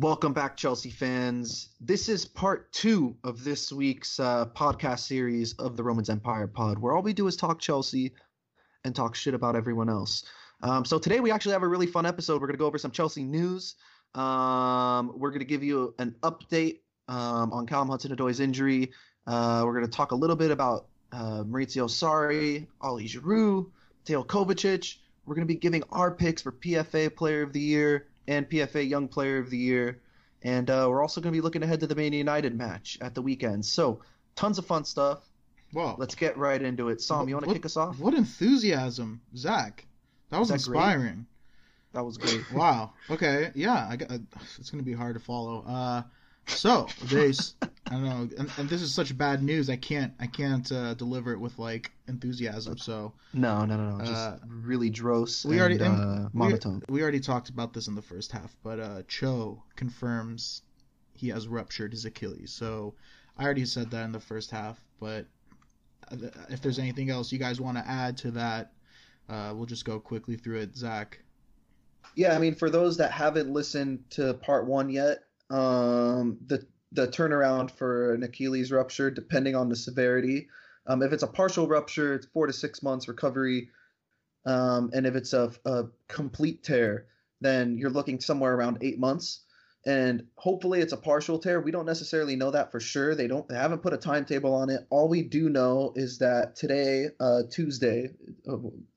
Welcome back, Chelsea fans. This is part two of this week's uh, podcast series of the Romans Empire Pod, where all we do is talk Chelsea and talk shit about everyone else. Um, so today we actually have a really fun episode. We're going to go over some Chelsea news. Um, we're going to give you an update um, on Callum Hudson-Odoi's injury. Uh, we're going to talk a little bit about uh, Maurizio Sarri, Oli Giroud, Mateo Kovacic. We're going to be giving our picks for PFA Player of the Year and PFA Young Player of the Year. And uh, we're also going to be looking ahead to the Man United match at the weekend. So, tons of fun stuff. Well, Let's get right into it. Sam, you want to kick us off? What enthusiasm, Zach. That was that inspiring. Great? That was great. wow. Okay. Yeah. I got, it's going to be hard to follow. Uh, so, Jace, I don't know, and, and, this is such bad news. I can't, I can't uh, deliver it with like enthusiasm. So no, no, no, no, just uh, really dross. We and, already uh, monotone. We, we, already talked about this in the first half, but uh, Cho confirms he has ruptured his Achilles. So I already said that in the first half, but uh, if there's anything else you guys want to add to that, uh, we'll just go quickly through it. Zach. Yeah, I mean, for those that haven't listened to part one yet, um, the the turnaround for an Achilles rupture, depending on the severity. Um, if it's a partial rupture, it's four to six months recovery. Um, and if it's a, a complete tear, then you're looking somewhere around eight months. And hopefully it's a partial tear. We don't necessarily know that for sure. They don't. They haven't put a timetable on it. All we do know is that today, uh, Tuesday, uh,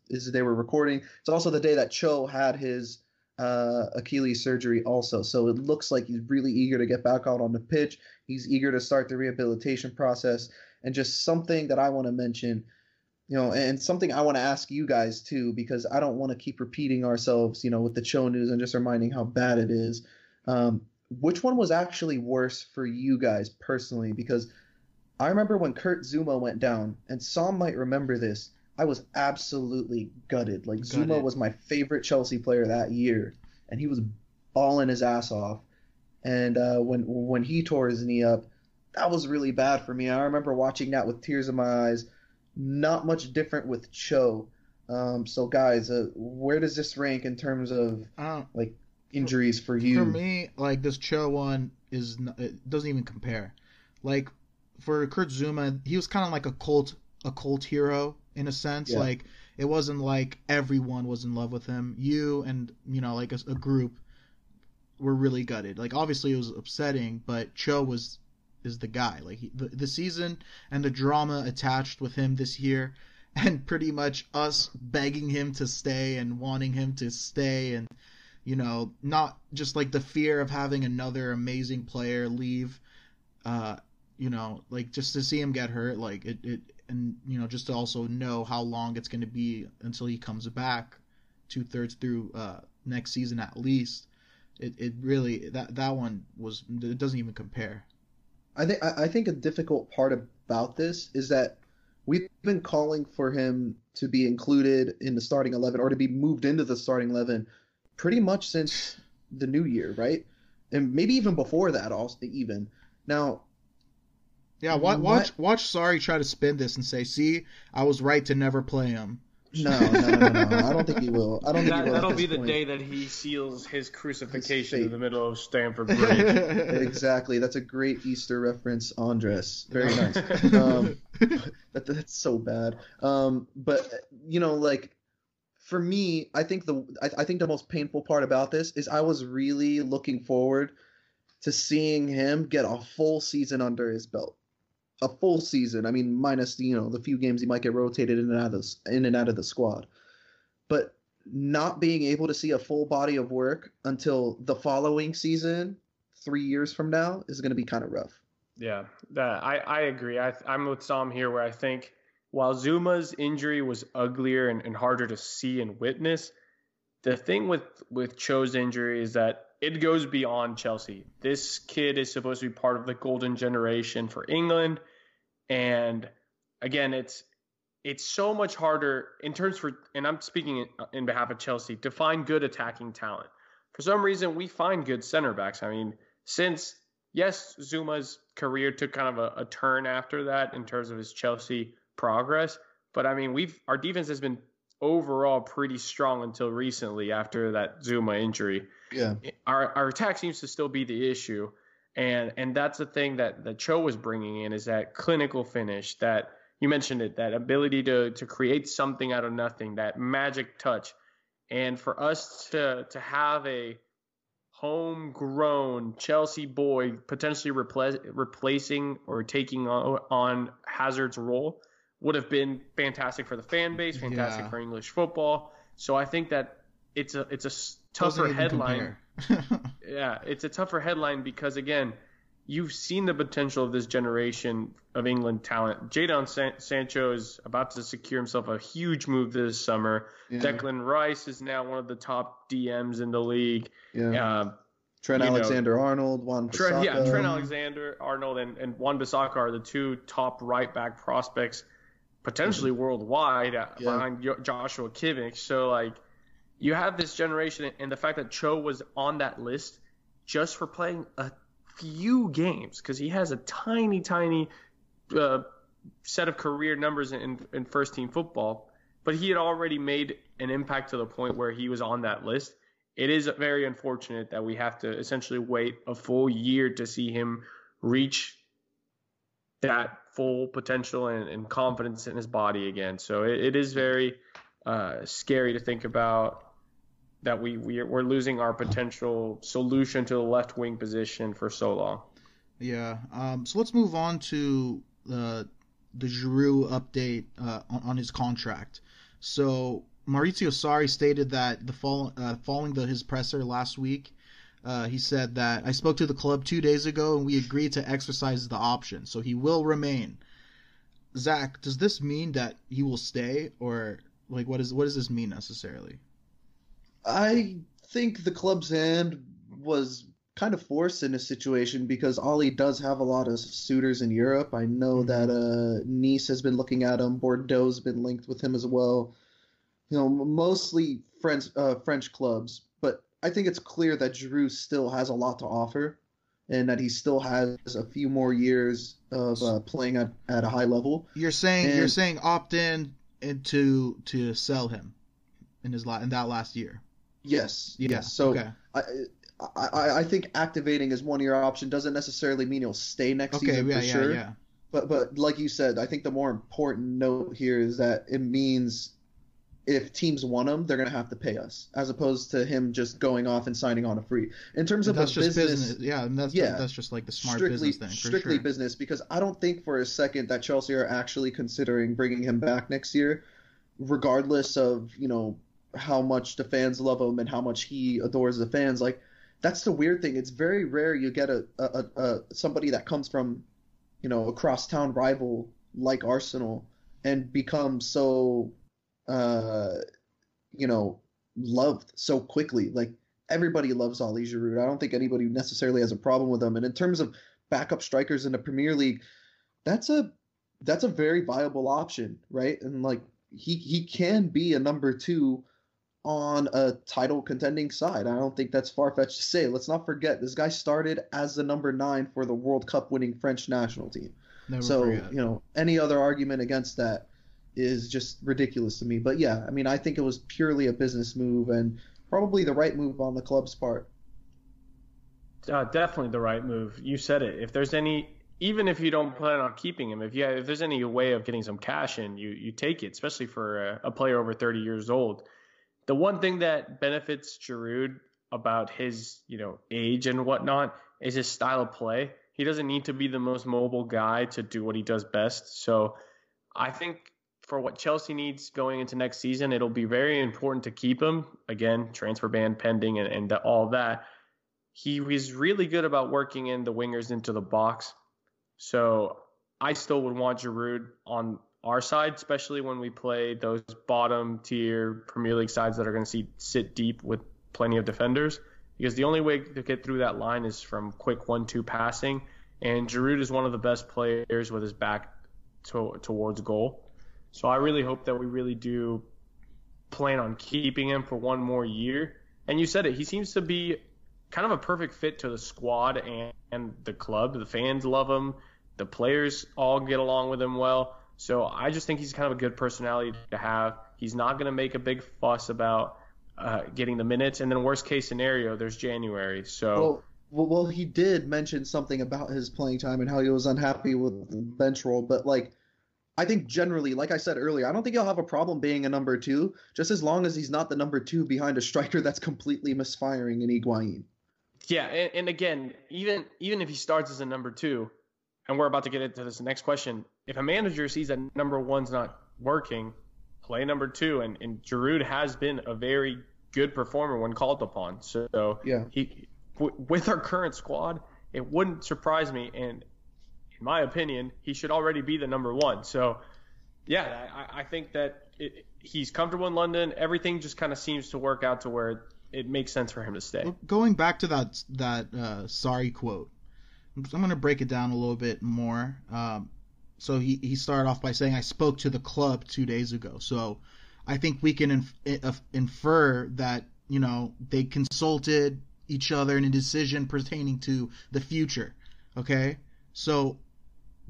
is the day we're recording. It's also the day that Cho had his uh, Achilles surgery also. So it looks like he's really eager to get back out on the pitch. He's eager to start the rehabilitation process. And just something that I want to mention, you know, and something I want to ask you guys too, because I don't want to keep repeating ourselves, you know, with the Cho news and just reminding how bad it is. Um, which one was actually worse for you guys personally? Because I remember when Kurt Zouma went down, and Sam might remember this. I was absolutely gutted. Like gutted. Zouma was my favorite Chelsea player that year, and he was balling his ass off. And uh, when when he tore his knee up, that was really bad for me. I remember watching that with tears in my eyes. Not much different with Cho. Um, so guys, uh, where does this rank in terms of uh, like injuries for you? For me, like this Cho one is it doesn't even compare. Like for Kurt Zouma, he was kind of like a cult a cult hero in a sense. Yeah. Like it wasn't like everyone was in love with him. You and you know like a, a group were really gutted. Like obviously it was upsetting, but Cho was is the guy. Like he, the the season and the drama attached with him this year, and pretty much us begging him to stay and wanting him to stay and you know not just like the fear of having another amazing player leave uh you know like just to see him get hurt like it, it and you know just to also know how long it's going to be until he comes back, two thirds through uh, next season at least. It, it really that that one was it doesn't even compare. I think I think a difficult part about this is that we've been calling for him to be included in the starting eleven or to be moved into the starting eleven pretty much since the new year, right? And maybe even before that, also even. Now, yeah, watch watch, watch Sarri try to spin this and say, "See, I was right to never play him." No, no, no, no, no. I don't think he will. I don't think he will. That'll be the point. day that he seals his crucifixion his in the middle of Stamford Bridge. exactly. That's a great Easter reference, Andres. Very nice. Um, that, that's so bad. Um, but you know, like for me, I think the I, I think the most painful part about this is I was really looking forward to seeing him get a full season under his belt a full season. I mean, minus you know the few games he might get rotated in and out of the, in and out of the squad, but not being able to see a full body of work until the following season, three years from now, is going to be kind of rough. Yeah, that I I agree. I I'm with Sam here, where I think while Zouma's injury was uglier and, and harder to see and witness, the thing with with Cho's injury is that it goes beyond Chelsea. This kid is supposed to be part of the golden generation for England. And again, it's it's so much harder in terms for and I'm speaking in, in behalf of Chelsea to find good attacking talent. For some reason, we find good center backs. I mean, since yes, Zouma's career took kind of a, a turn after that in terms of his Chelsea progress, but I mean, we've our defense has been overall pretty strong until recently after that Zouma injury. Yeah. Our our attack seems to still be the issue, and and that's the thing that that Cho was bringing in is that clinical finish that you mentioned it that ability to to create something out of nothing that magic touch, and for us to to have a homegrown Chelsea boy potentially repla- replacing or taking on, on Hazard's role would have been fantastic for the fan base, fantastic yeah. for English football. So I think that it's a it's a tougher headline. yeah, it's a tougher headline because again, you've seen the potential of this generation of England talent. Jadon San- Sancho is about to secure himself a huge move this summer. Yeah. Declan Rice is now one of the top DMs in the league. Yeah. Uh, Trent Alexander Arnold, Juan Trent, Yeah, Trent Alexander Arnold and, and Wan Bissaka are the two top right back prospects potentially mm-hmm. worldwide uh, yeah. behind Joshua Kimmich. So like you have this generation and the fact that Cho was on that list just for playing a few games because he has a tiny, tiny uh, set of career numbers in, in first team football, but he had already made an impact to the point where he was on that list. It is very unfortunate that we have to essentially wait a full year to see him reach that full potential and, and confidence in his body again. So it, it is very uh, scary to think about that we, we we're losing our potential solution to the left wing position for so long. Yeah. Um, so let's move on to the the Giroud update uh, on, on, his contract. So Maurizio Sarri stated that the fall, uh, following the, his presser last week, uh, he said that I spoke to the club two days ago and we agreed to exercise the option, so he will remain. Zach, does this mean that he will stay, or like what is what does this mean necessarily? I think the club's hand was kind of forced in a situation because Ollie does have a lot of suitors in Europe. I know mm-hmm. that uh, Nice has been looking at him. Bordeaux's been linked with him as well. You know, mostly French uh, French clubs, but I think it's clear that Giroud still has a lot to offer, and that he still has a few more years of uh, playing at, at a high level. You're saying and, you're saying opt in into to sell him in his la- in that last year. Yes. Yeah. Yes. So okay. I, I I think activating as one year option doesn't necessarily mean he'll stay next okay, season yeah, for yeah, sure. Yeah. But but like you said, I think the more important note here is that it means if teams want him, they're gonna have to pay us, as opposed to him just going off and signing on a free. In terms of that's just business, business, yeah, and that's yeah, that's just like the smart strictly, business thing. strictly sure. business, because I don't think for a second that Chelsea are actually considering bringing him back next year, regardless of you know how much the fans love him and how much he adores the fans. Like that's the weird thing. It's very rare you get a, a, a somebody that comes from, you know, a crosstown rival like Arsenal and becomes so, uh, you know, loved so quickly. Like everybody loves Ali Giroud. I don't think anybody necessarily has a problem with him. And in terms of backup strikers in the Premier League, that's a that's a very viable option, right? And like he he can be a number two on a title contending side. I don't think that's far fetched to say. Let's not forget this guy started as the number nine for the World Cup winning French national team. Never so forget. you know any other argument against that is just ridiculous to me. But yeah, I mean I think it was purely a business move and probably the right move on the club's part. Uh, definitely the right move. You said it. If there's any, even if you don't plan on keeping him, if you have, if there's any way of getting some cash in, you you take it, especially for a, a player over 30 years old the one thing that benefits Giroud about his, you know, age and whatnot is his style of play. He doesn't need to be the most mobile guy to do what he does best. So I think for what Chelsea needs going into next season, it'll be very important to keep him. Again, transfer ban pending and, and all that. He was really good about working in the wingers into the box. So I still would want Giroud on our side, especially when we play those bottom tier Premier League sides that are going to see sit deep with plenty of defenders. Because the only way to get through that line is from quick one-two passing, and Giroud is one of the best players with his back to, towards goal. So I really hope that we really do plan on keeping him for one more year. And you said it, he seems to be kind of a perfect fit to the squad and, and the club. The fans love him. The players all get along with him well. So I just think he's kind of a good personality to have. He's not going to make a big fuss about uh, getting the minutes, and then worst case scenario, there's January. So. Well, well, he did mention something about his playing time and how he was unhappy with the bench role, but like I think generally, like I said earlier, I don't think he'll have a problem being a number two, just as long as he's not the number two behind a striker that's completely misfiring in Higuain. Yeah, and, and again, even even if he starts as a number two, and we're about to get into this next question, if a manager sees that number one's not working, play number two, and and Giroud has been a very good performer when called upon. So yeah, he w- with our current squad, it wouldn't surprise me, and in my opinion, he should already be the number one. So, yeah, I, I think that it, he's comfortable in London. Everything just kind of seems to work out to where it makes sense for him to stay. Going back to that that uh, Sarri quote, I'm going to break it down a little bit more. Um, so he, he started off by saying, I spoke to the club two days ago. So I think we can inf- eh, uh, infer that, you know, they consulted each other in a decision pertaining to the future. Okay? So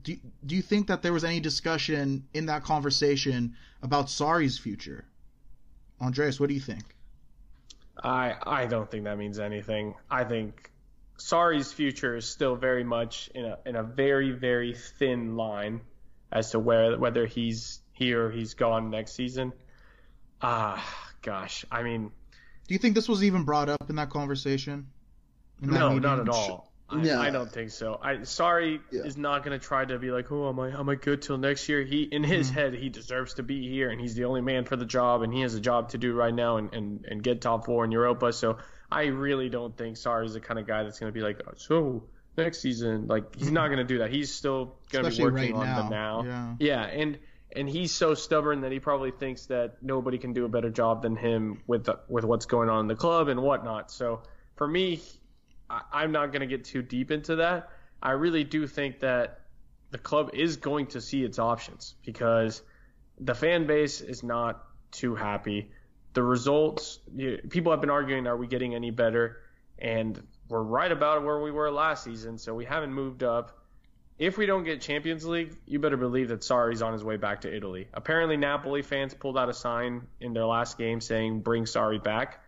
do, do you think that there was any discussion in that conversation about Sarri's future? Andreas, what do you think? I I don't think that means anything. I think Sarri's future is still very much in a in a very very thin line as to where whether he's here or he's gone next season. Ah, gosh, I mean, do you think this was even brought up in that conversation? In that no, meeting? not at all. I, yeah. I don't think so. I Sarri yeah. is not going to try to be like, oh, am I am I good till next year? He in his mm-hmm. head he deserves to be here, and he's the only man for the job, and he has a job to do right now, and and, and get top four in Europa. So I really don't think Sarri is the kind of guy that's going to be like, oh, so next season, like he's not going to do that. He's still going to be working right on now. the now. Yeah. yeah, and and he's so stubborn that he probably thinks that nobody can do a better job than him with with what's going on in the club and whatnot. So for me, I, am not going to get too deep into that. I really do think that the club is going to see its options because the fan base is not too happy. The results, you, people have been arguing, are we getting any better? And we're right about where we were last season, so we haven't moved up. If we don't get Champions League, you better believe that Sarri's on his way back to Italy. Apparently, Napoli fans pulled out a sign in their last game saying "Bring Sarri back."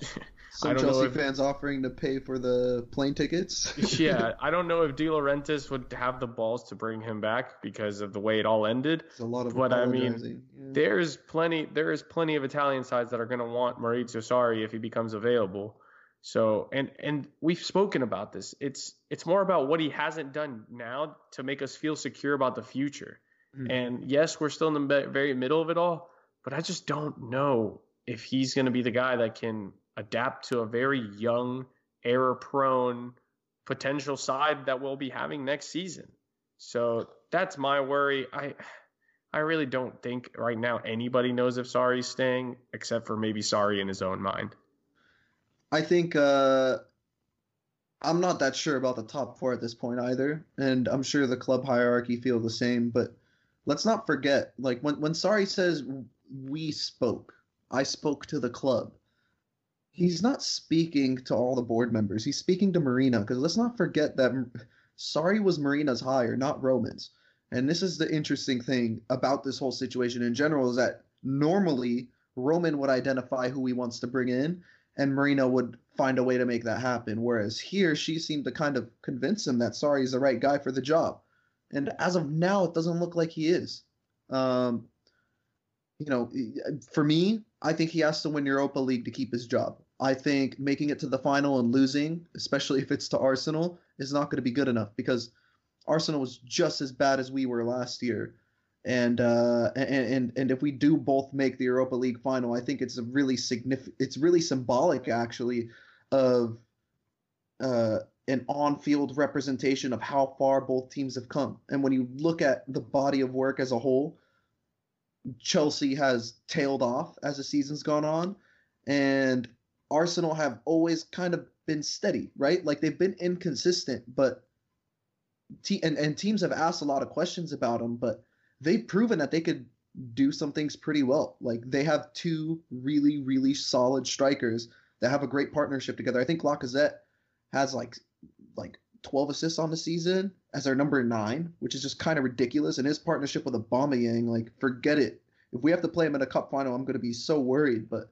Some Chelsea if, fans offering to pay for the plane tickets. yeah, I don't know if De Laurentiis would have the balls to bring him back because of the way it all ended. It's a lot of but I mean, yeah. there's plenty there is plenty of Italian sides that are going to want Maurizio Sarri if he becomes available. So and and we've spoken about this. It's it's more about what he hasn't done now to make us feel secure about the future. Mm-hmm. And yes, we're still in the very middle of it all, but I just don't know if he's going to be the guy that can adapt to a very young, error prone potential side that we'll be having next season. So that's my worry. I I really don't think right now anybody knows if Sarri's staying, except for maybe Sarri in his own mind. I think uh, I'm not that sure about the top four at this point either, and I'm sure the club hierarchy feel the same. But let's not forget, like when when Sarri says we spoke, I spoke to the club he's not speaking to all the board members. He's speaking to Marina because let's not forget that Sarri was Marina's hire, not Roman's. And this is the interesting thing about this whole situation in general is that normally Roman would identify who he wants to bring in, and Marina would find a way to make that happen. Whereas here, she seemed to kind of convince him that Sarri is the right guy for the job. And as of now, it doesn't look like he is. Um, you know, for me, I think he has to win Europa League to keep his job. I think making it to the final and losing, especially if it's to Arsenal, is not going to be good enough because Arsenal was just as bad as we were last year. And uh, and and if we do both make the Europa League final, I think it's a really significant. It's really symbolic, actually, of uh, an on-field representation of how far both teams have come. And when you look at the body of work as a whole, Chelsea has tailed off as the season's gone on, and Arsenal have always kind of been steady, right? Like they've been inconsistent, but te- and and teams have asked a lot of questions about them, but they've proven that they could do some things pretty well. Like they have two really really solid strikers that have a great partnership together. I think Lacazette has like like 12 assists on the season as our number nine, which is just kind of ridiculous. And his partnership with Aubameyang, like forget it. If we have to play him in a cup final, I'm going to be so worried. But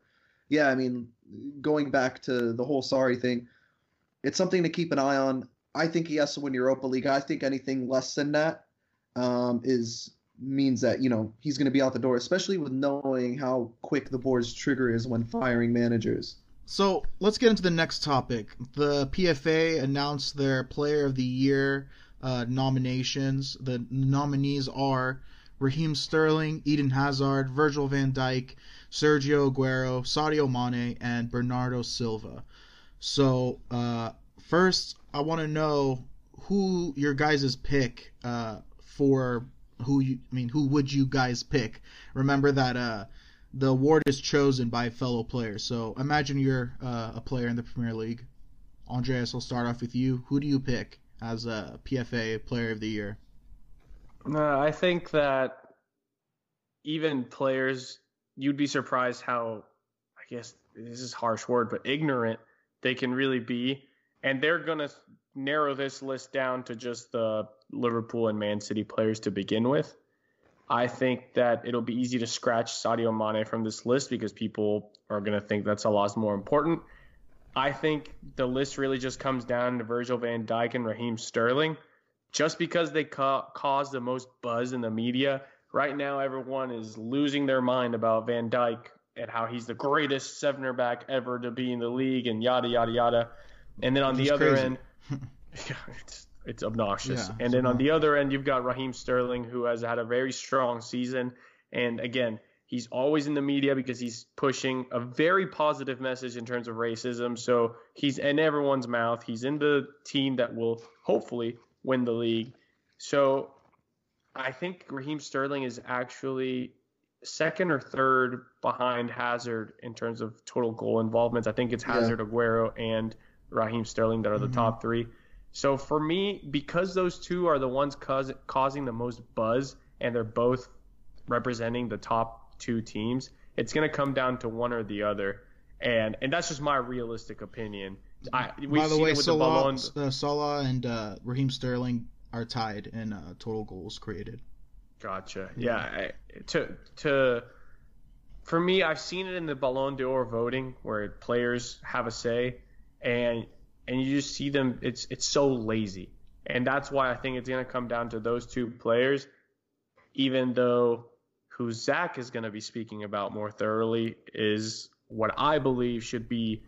yeah, I mean, going back to the whole sorry thing, it's something to keep an eye on. I think he has to win Europa League. I think anything less than that um, is means that you know he's going to be out the door, especially with knowing how quick the board's trigger is when firing managers. So let's get into the next topic. The PFA announced their Player of the Year uh, nominations. The nominees are Raheem Sterling, Eden Hazard, Virgil van Dijk, Sergio Aguero, Sadio Mane, and Bernardo Silva. So uh, first, I want to know who your guys' pick uh, for who you I mean who would you guys pick? Remember that uh, the award is chosen by fellow players. So imagine you're uh, a player in the Premier League. Andreas, I'll start off with you. Who do you pick as a PFA Player of the Year? Uh, I think that even players, you'd be surprised how, I guess this is harsh word, but ignorant they can really be. And they're to narrow this list down to just the Liverpool and Man City players to begin with. I think that it'll be easy to scratch Sadio Mane from this list because people are going to think that Salah's more important. I think the list really just comes down to Virgil van Dijk and Raheem Sterling. Just because they ca- cause the most buzz in the media, right now everyone is losing their mind about Van Dijk and how he's the greatest sevener back ever to be in the league and yada yada yada. And then on the other crazy. end, it's it's obnoxious. Yeah, and then on the other end, you've got Raheem Sterling, who has had a very strong season. And again, he's always in the media because he's pushing a very positive message in terms of racism. So he's in everyone's mouth. He's in the team that will hopefully win the league. So I think Raheem Sterling is actually second or third behind Hazard in terms of total goal involvements. I think it's Hazard, yeah. Aguero, and Raheem Sterling that are the mm-hmm. top three. So for me, because those two are the ones cause, causing the most buzz, and they're both representing the top two teams, it's going to come down to one or the other, and and that's just my realistic opinion. I, By the way, Salah, the uh, Salah and uh, Raheem Sterling are tied in uh, total goals created. Gotcha. Yeah. I, to to for me, I've seen it in the Ballon d'Or voting where players have a say, and and you just see them. It's it's so lazy, and that's why I think it's going to come down to those two players. Even though who Zach is going to be speaking about more thoroughly is what I believe should be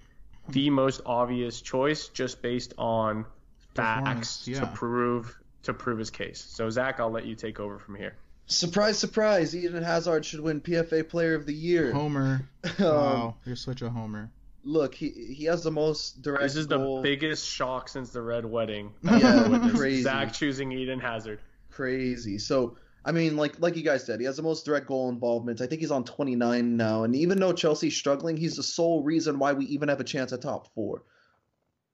the most obvious choice, just based on facts yeah. to prove to prove his case. So Zach, I'll let you take over from here. Surprise, surprise! Eden Hazard should win PFA Player of the Year. Homer. um, wow, you're such a homer look, he he has the most direct. This is goal. the biggest shock since the Red Wedding. Yeah, crazy. Zach choosing Eden Hazard. Crazy. So I mean, like like you guys said, he has the most direct goal involvement. I think he's on 29 now, and even though Chelsea's struggling, he's the sole reason why we even have a chance at top four.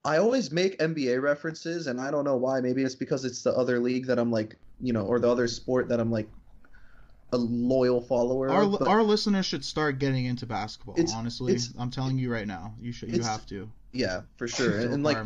I always make NBA references, and I don't know why. Maybe it's because it's the other league that I'm like, you know, or the other sport that I'm like a loyal follower. Our of, our listeners should start getting into basketball. It's, honestly, it's, I'm telling you right now, you should you have to. Yeah, for sure. and, and like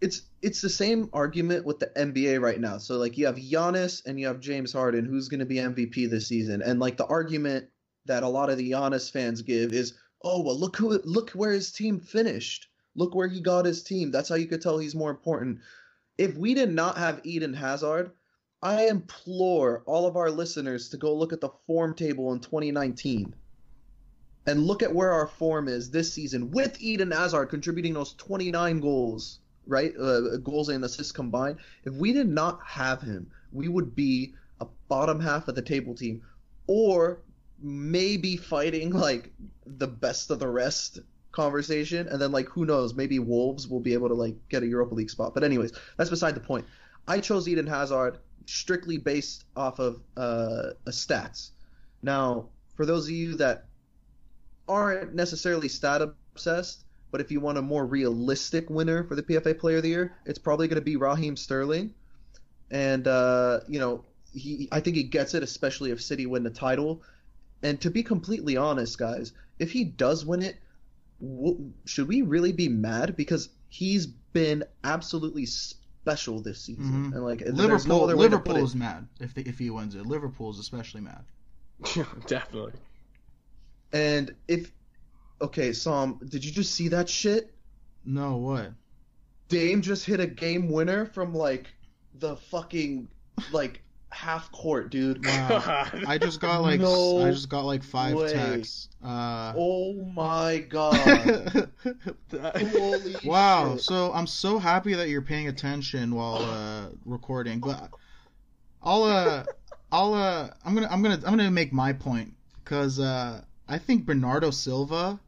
it's it's the same argument with the NBA right now. So like you have Giannis and you have James Harden, who's going to be MVP this season, and like the argument that a lot of the Giannis fans give is, oh well, look who look where his team finished. Look where he got his team. That's how you could tell he's more important. If we did not have Eden Hazard, I implore all of our listeners to go look at the form table in 2019 and look at where our form is this season with Eden Hazard contributing those 29 goals, right? Uh, goals and assists combined. If we did not have him, we would be a bottom half of the table team or maybe fighting like the best of the rest conversation and then like who knows maybe wolves will be able to like get a europa league spot but anyways that's beside the point i chose eden hazard strictly based off of uh, stats. Now, for those of you that aren't necessarily stat obsessed, but if you want a more realistic winner for the PFA Player of the Year, it's probably going to be Raheem Sterling. And uh, you know, he I think he gets it, especially if City win the title. And to be completely honest, guys, if he does win it, w- should we really be mad? Because he's been absolutely special this season. Mm-hmm. And like Liverpool, no Liverpool is mad if they, if he wins it. Liverpool is especially mad. Definitely. And if okay, Sam, did you just see that shit? No, what? Dame just hit a game winner from like the fucking like half court, dude. Wow. I just got like No I just got like five way. texts. Uh, Oh my god. Holy wow. shit. So I'm so happy that you're paying attention while uh, recording, but I'll uh I'll uh I'm gonna I'm gonna I'm gonna make my point because uh I think Bernardo Silva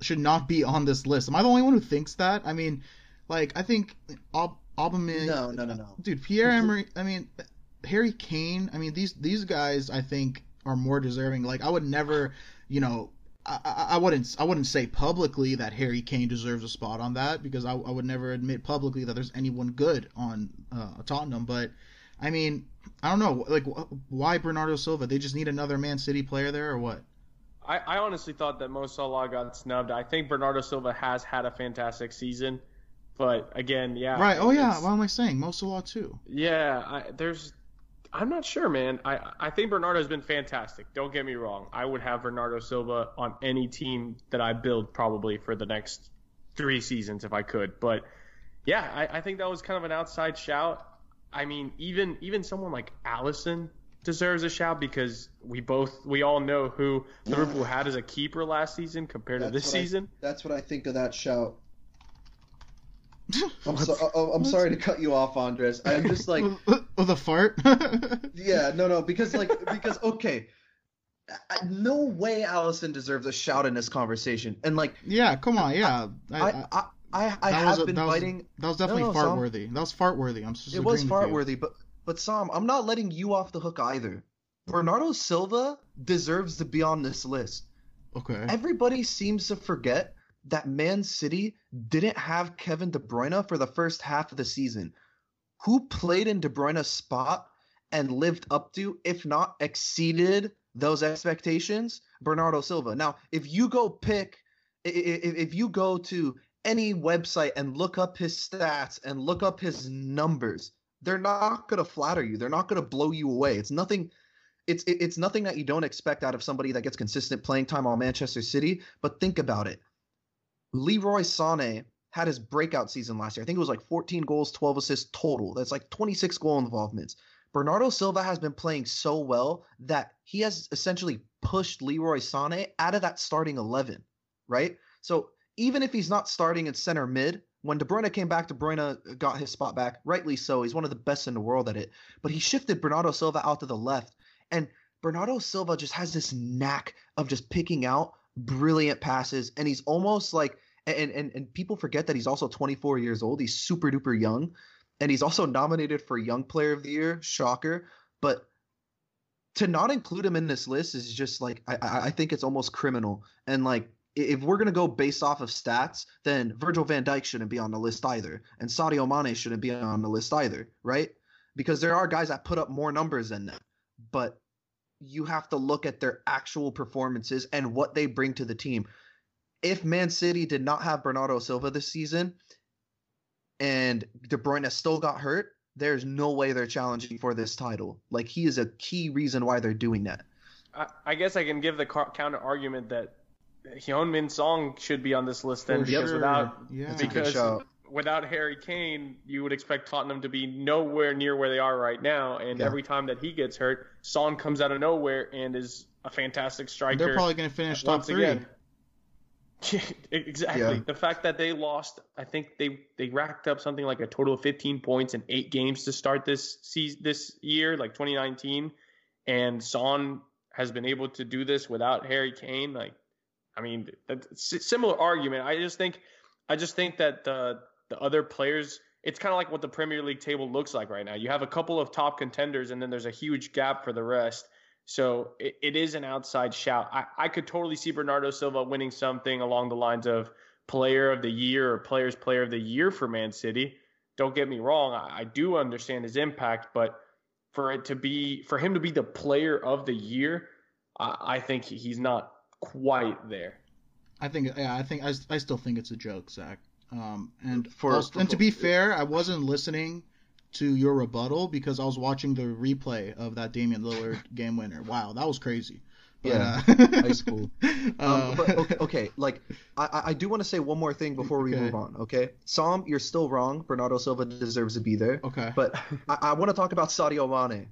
should not be on this list. Am I the only one who thinks that? I mean, like I think Al- Aubameyang. No, no, no, no. dude Pierre Emery I mean Harry Kane I mean these these guys I think are more deserving like I would never you know I, I, wouldn't I wouldn't say publicly that Harry Kane deserves a spot on that because I, I would never admit publicly that there's anyone good on uh, Tottenham but I mean I don't know like why Bernardo Silva they just need another Man City player there or what I, I honestly thought that Mo Salah got snubbed. I think Bernardo Silva has had a fantastic season, but again, yeah. right oh yeah what am I saying Mo Salah too Yeah, I, there's. I'm not sure, man. I I think Bernardo's been fantastic. Don't get me wrong. I would have Bernardo Silva on any team that I build probably for the next three seasons if I could. But yeah, I, I think that was kind of an outside shout. I mean, even even someone like Alisson deserves a shout because we both we all know who Liverpool had as a keeper last season compared to this what I- season. That's what I think of that shout. I'm, so, oh, I'm sorry to cut you off, Andres. I'm just like, with a fart yeah, no, no, because like, because okay, I, no way Alisson deserves a shout in this conversation, and like, yeah come on yeah I, I, I, I, I, have was a- been that was- fighting. That was definitely No, no, fart Sam. worthy. That was fart worthy. I'm just It was fart worthy, but but Sam, I'm not letting you off the hook either. Mm-hmm. Bernardo Silva deserves to be on this list. Okay. Everybody seems to forget that Man City didn't have Kevin De Bruyne for the first half of the season. Who played in De Bruyne's spot and lived up to, if not exceeded, those expectations? Bernardo Silva. Now, if you go pick, if you go to any website and look up his stats and look up his numbers, they're not going to flatter you. They're not going to blow you away. It's nothing it's it's nothing that you don't expect out of somebody that gets consistent playing time on Manchester City. But think about it. Leroy Sané had his breakout season last year. I think it was like 14 goals, 12 assists total. That's like 26 goal involvements. Bernardo Silva has been playing so well that he has essentially pushed Leroy Sané out of that starting 11, right? So even if he's not starting in center mid, when De Bruyne came back, De Bruyne got his spot back, rightly so. He's one of the best in the world at it. But he shifted Bernardo Silva out to the left. And Bernardo Silva just has this knack of just picking out brilliant passes, and he's almost like and and and people forget that he's also 24 years old. He's super duper young, and he's also nominated for Young Player of the Year. Shocker, but to not include him in this list is just like I I think it's almost criminal. And like if we're gonna go based off of stats, then Virgil Van Dijk shouldn't be on the list either, and Sadio Mane shouldn't be on the list either, right? Because there are guys that put up more numbers than them, but you have to look at their actual performances and what they bring to the team. If Man City did not have Bernardo Silva this season and De Bruyne still got hurt, there's no way they're challenging for this title. Like he is a key reason why they're doing that. I, I guess I can give the car- counter argument that Heung Min Son should be on this list then oh, For because sure. without yeah. That's a good because without Harry Kane, you would expect Tottenham to be nowhere near where they are right now. And Yeah. every time that he gets hurt, Son comes out of nowhere and is a fantastic striker. They're probably going to finish top once three. again. exactly. Yeah. The fact that they lost, I think they they racked up something like a total of 15 points in eight games to start this season, this year, like 2019, and Son has been able to do this without Harry Kane. Like, I mean, similar argument. I just think, I just think that the the other players. It's kind of like what the Premier League table looks like right now. You have a couple of top contenders, and then there's a huge gap for the rest. So it, it is an outside shout. I, I could totally see Bernardo Silva winning something along the lines of player of the year or players player of the year for Man City. Don't get me wrong. I, I do understand his impact, but for it to be for him to be the player of the year, I, I think he's not quite there. I think, yeah, I think, I, I still think it's a joke, Zach. Um, and For- also- for- and to be fair, I wasn't listening to your rebuttal because I was watching the replay of that Damian Lillard game winner. Wow, that was crazy. yeah, uh, high school. Um, but okay, okay, like I, I do want to say one more thing before we Okay. move on. Okay, Sam, you're still wrong. Bernardo Silva deserves to be there. okay. But I, I want to talk about Sadio Mane,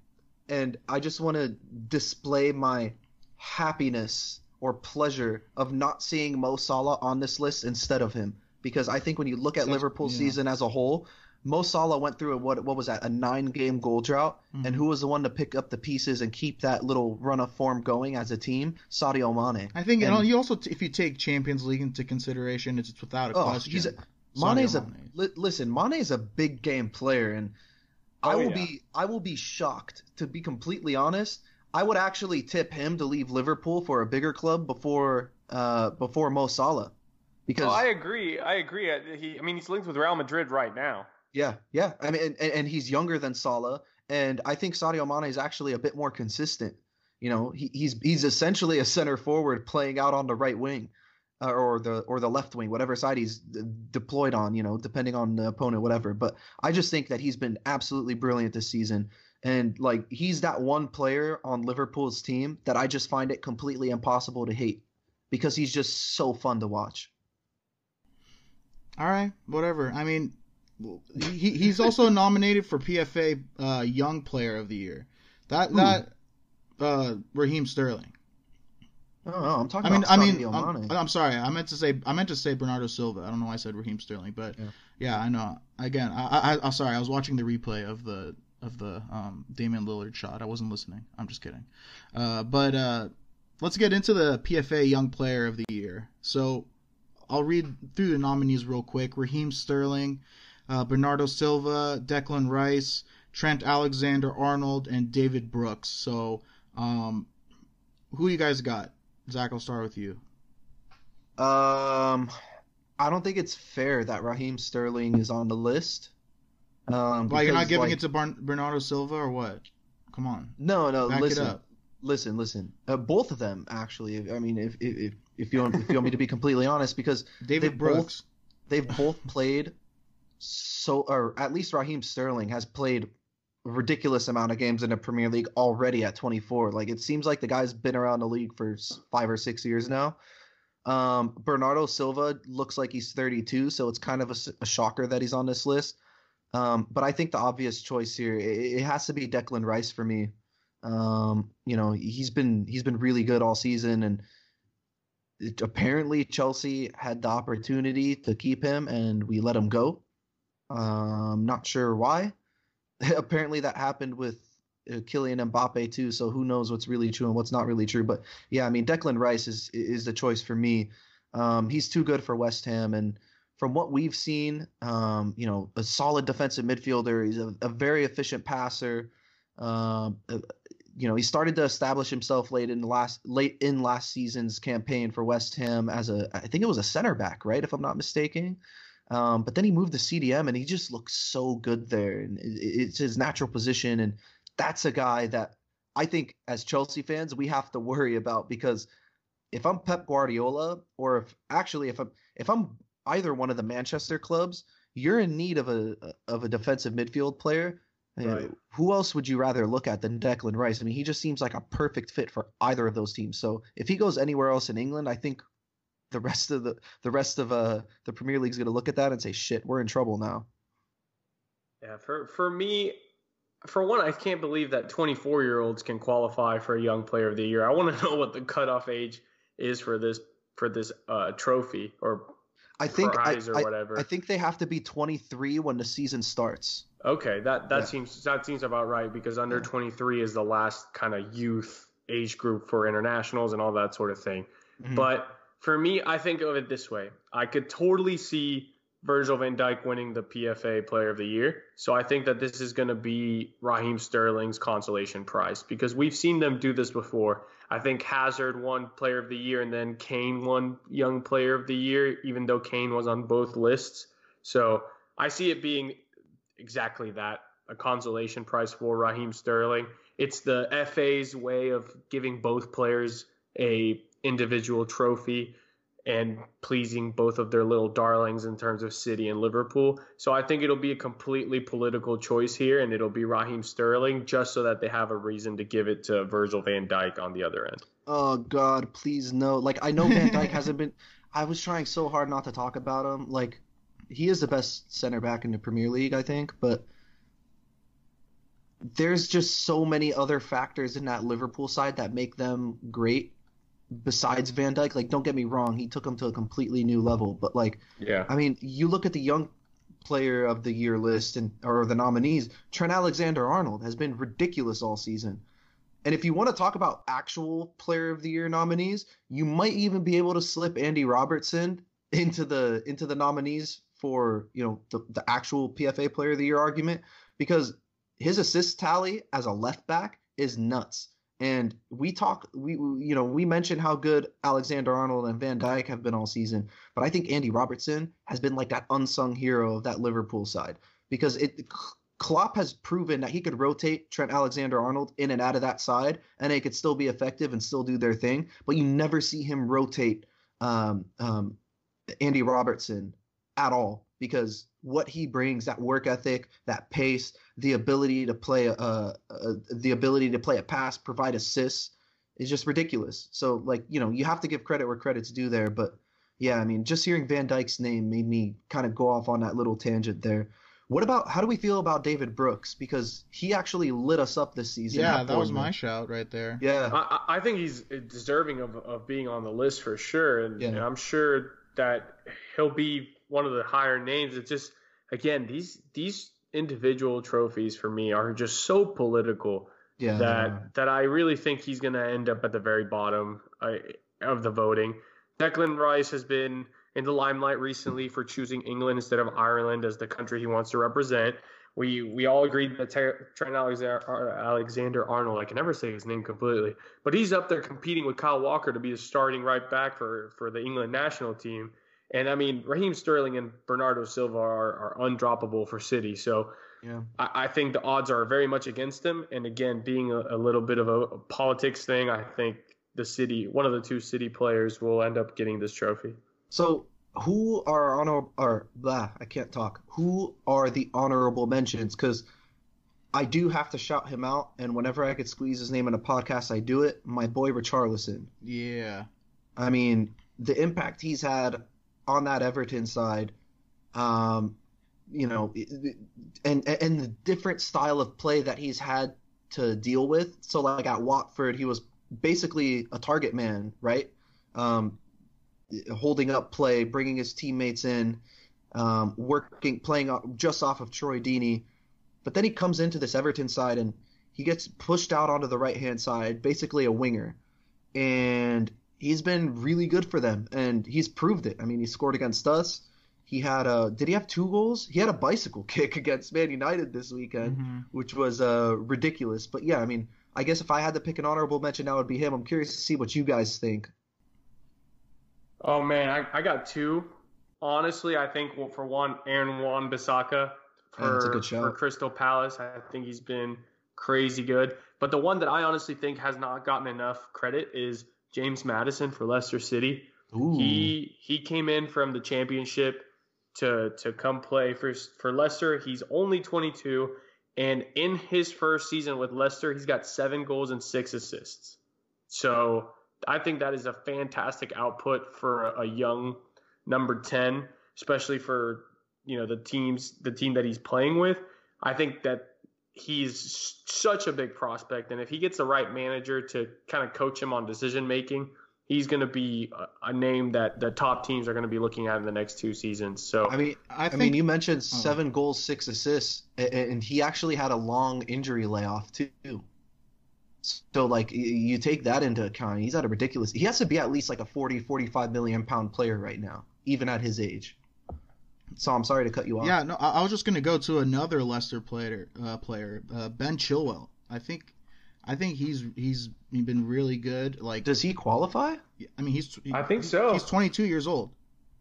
and I just want to display my happiness or pleasure of not seeing Mo Salah on this list instead of him, because I think when you look at That's- Liverpool's yeah. season as a whole, Mo Salah went through a, what what was that a nine game goal drought, Mhm. and who was the one to pick up the pieces and keep that little run of form going as a team? Sadio Mane. I think and- and you also if you take Champions League into consideration, it's without a Oh, question. he's a, Sadio Mane's a Mane. li- listen. Mane's a big game player, and I Oh, will yeah. be I will be shocked to be completely honest. I would actually tip him to leave Liverpool for a bigger club before uh before Mo Salah, because Oh, I agree. I agree. Uh, He, I mean, he's linked with Real Madrid right now. Yeah yeah I mean and, and, he's younger than Salah, and I think Sadio Mane is actually a bit more consistent. You know, he, he's he's essentially a center forward playing out on the right wing. uh, or the or the left wing, whatever side he's deployed on, you know, depending on the opponent, whatever. But I just think that he's been absolutely brilliant this season, and like he's that one player on Liverpool's team that I just find it completely impossible to hate because he's just so fun to watch. All right, whatever. I mean, he he's also nominated for PFA uh, Young Player of the Year. That Who? that uh, Raheem Sterling. I don't know. I'm talking I mean, about I mean, I'm, I'm sorry. I meant to say I meant to say Bernardo Silva. I don't know why I said Raheem Sterling, but Yeah. yeah, I know. Again, I, I I'm sorry. I was watching the replay of the of the um, Damian Lillard shot. I wasn't listening. I'm just kidding. Uh, but uh, let's get into the PFA Young Player of the Year. So I'll read through the nominees real quick. Raheem Sterling, uh, Bernardo Silva, Declan Rice, Trent Alexander Arnold, and David Brooks. So um, who you guys got? Zach, I'll start with you. Um, I don't think it's fair that Raheem Sterling is on the list. Um, Why you're not giving like- it to Bar- Bernardo Silva or what? Come on. No, no. Back listen, listen, listen. Uh, both of them, actually. I mean, if if if you want, if you want me to be completely honest, because David Brooks. they've both played so, or at least Raheem Sterling has played a ridiculous amount of games in the Premier League already at 24. Like it seems like the guy's been around the league for five or six years now. Um, Bernardo Silva looks like he's 32, so it's kind of a shocker that he's on this list. Um, but I think the obvious choice here it, it has to be Declan Rice for me. Um, you know, he's been he's been really good all season, and apparently Chelsea had the opportunity to keep him, and we let him go. Um, not sure why. apparently that happened with uh, Kylian Mbappe too. So who knows what's really true and what's not really true. But yeah, I mean Declan Rice is is the choice for me. Um, he's too good for West Ham, and from what we've seen, um, you know, a solid defensive midfielder. He's a, a very efficient passer. Um, uh, you know, he started to establish himself late in the last late in last season's campaign for West Ham as a I think it was a center back, right? If I'm not mistaken. Um, but then he moved to CDM and he just looks so good there, and it's his natural position, and that's a guy that I think as Chelsea fans we have to worry about because if I'm Pep Guardiola or if actually if I'm if I'm either one of the Manchester clubs, you're in need of a of a defensive midfield player. Right. Who else would you rather look at than Declan Rice? I mean, he just seems like a perfect fit for either of those teams. So if he goes anywhere else in England, I think the rest of the the rest of uh the Premier League's going to look at that and say, "Shit, we're in trouble now." Yeah, for for me, for one, I can't believe that 24 year olds can qualify for a Young Player of the Year. I want to know what the cutoff age is for this for this uh, trophy or I think I, or I- whatever. I think they have to be 23 when the season starts. Okay, that that Yeah. seems that seems about right because under Yeah. 23 is the last kind of youth age group for internationals and all that sort of thing. Mhm. But for me, I think of it this way: I could totally see Virgil Van Dijk winning the PFA Player of the Year. So I think that this is going to be Raheem Sterling's consolation prize because we've seen them do this before. I think Hazard won Player of the Year and then Kane won Young Player of the Year, even though Kane was on both lists. So I see it being exactly that a consolation prize for Raheem Sterling. It's the FA's way of giving both players a individual trophy and pleasing both of their little darlings in terms of City and Liverpool. So I think it'll be a completely political choice here and it'll be Raheem Sterling just so that they have a reason to give it to Virgil van Dijk on the other end. Oh God, please no. Like I know Van Dijk hasn't been. I was trying so hard not to talk about him. Like he is the best center back in the Premier League, I think, but there's just so many other factors in that Liverpool side that make them great. Besides Van Dijk. like don't get me wrong, he took him to a completely new level. But like, yeah, I mean, you look at the young player of the year list and or the nominees, Trent Alexander-Arnold has been ridiculous all season. And if you want to talk about actual player of the year nominees, you might even be able to slip Andy Robertson into the into the nominees for, you know, the, the actual PFA player of the year argument because his assist tally as a left back is nuts. And we talk, we you know, we mentioned how good Alexander Arnold and Van Dijk have been all season, but I think Andy Robertson has been like that unsung hero of that Liverpool side because it Klopp has proven that he could rotate Trent Alexander Arnold in and out of that side, and they could still be effective and still do their thing. But you never see him rotate um, um, Andy Robertson at all because what he brings that work ethic that pace the ability to play a, a, the ability to play a pass provide assists is just ridiculous. So like you know you have to give credit where credit's due there but yeah i mean just hearing van Dijk's name made me kind of go off on that little tangent there. What about how do we feel about david brooks? Because he actually lit us up this season. Yeah that was my shout right there. Yeah. I, I think he's deserving of, of being on the list for sure. And, yeah. and i'm sure that he'll be one of the higher names. It's just again these these individual trophies for me are just so political yeah. that that I really think he's going to end up at the very bottom uh, of the voting. Declan Rice has been in the limelight recently for choosing England instead of Ireland as the country he wants to represent. We we all agreed that Trent Alexander, Alexander Arnold, I can never say his name completely, but he's up there competing with Kyle Walker to be the starting right back for for the England national team. And I mean, Raheem Sterling and Bernardo Silva are, are undroppable for City. So yeah. I, I, think the odds are very much against him. And again, being a, a little bit of a, a, politics thing, I think the City, one of the two City players, will end up getting this trophy. So who are honor or blah? I can't talk. Who are the honorable mentions? Because I do have to shout him out, and whenever I could squeeze his name in a podcast, I do it. My boy Richarlison. Yeah. I mean, the impact he's had on that Everton side, um, you know, and and the different style of play that he's had to deal with. So like at Watford, he was basically a target man, right? Um, holding up play, bringing his teammates in, um, working, playing just off of Troy Deeney. But then he comes into this Everton side and he gets pushed out onto the right hand side, basically a winger. And he's been really good for them, and he's proved it. I mean, he scored against us. He had a did he have two goals? He had a bicycle kick against Man United this weekend, mm-hmm. which was uh, ridiculous. But yeah, I mean, I guess if I had to pick an honorable mention, that would be him. I'm curious to see what you guys think. Oh man, I, I got two. Honestly, I think well, for one, Aaron Wan-Bissaka for, for Crystal Palace. I think he's been crazy good. But the one that I honestly think has not gotten enough credit is James Maddison for Leicester City. Ooh. He he came in from the championship to to come play for for Leicester. He's only 22 and in his first season with Leicester, he's got 7 goals and 6 assists. So, I think that is a fantastic output for a young number 10, especially for, you know, the teams the team that he's playing with. I think that he's such a big prospect, and if he gets the right manager to kind of coach him on decision making, he's going to be a, a, name that the top teams are going to be looking at in the next two seasons. So I mean, I, think, I mean, you mentioned oh. seven goals, six assists, and he actually had a long injury layoff too. So like you take that into account, he's at a ridiculous. He has to be at least like a 40, 45 million pound player right now, even at his age. So I'm sorry to cut you off. Yeah, no, I, I was just gonna go to another Leicester player, uh, player uh, Ben Chilwell. I think, I think he's he's been really good. Like, does he qualify? I mean, he's. He, I think so. He's 22 years old.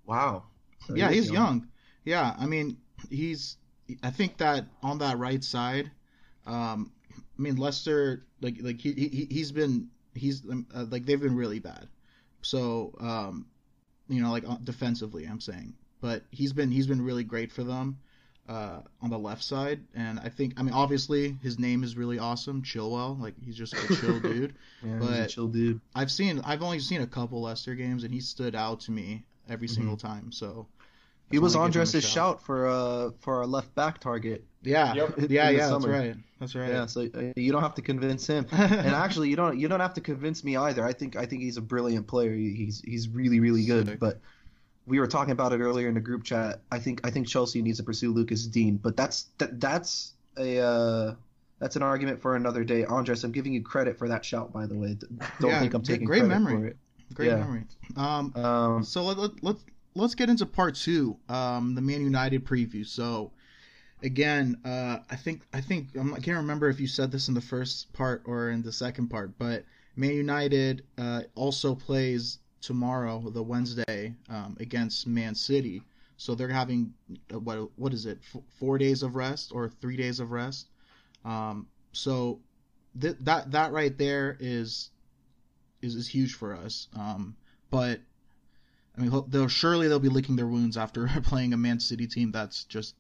Wow. So yeah, he's young. young. Yeah, I mean, he's. I think that on that right side, um, I mean Leicester, like like he, he he's been he's um, uh, like they've been really bad. So, um, you know, like uh, defensively, I'm saying but he's been he's been really great for them. uh, on the left side, and I think I mean obviously his name is really awesome, Chilwell. Like he's just a chill dude. yeah, but he's a chill dude. I've seen I've only seen a couple Leicester games, and he stood out to me every Mhm. single time. So He was wanna give Andres' shout for uh for our left back target. yeah, Yep. yeah, in the yeah. That's right. That's right. Yeah, so uh, you don't have to convince him. and actually, you don't you don't have to convince me either. I think I think he's a brilliant player. He's he's really really good. Sick. But we were talking about it earlier in the group chat. I think I think Chelsea needs to pursue Lucas Digne. But that's that, that's a uh, that's an argument for another day. Andres, I'm giving you credit for that shout, by the way. Don't Yeah, think I'm taking great credit memory. for it. Great Yeah. memory. Um, Um, so let, let, let's let's get into part two, um, the Man United preview. So again, uh, I think I think I'm, I can't remember if you said this in the first part or in the second part, but Man United uh, also plays tomorrow, the Wednesday, um, against Man City. So they're having uh, what what is it? F- four days of rest or three days of rest. Um, so th- that that right there is is is huge for us. Um, but I mean, they'll surely they'll be licking their wounds after playing a Man City team that's just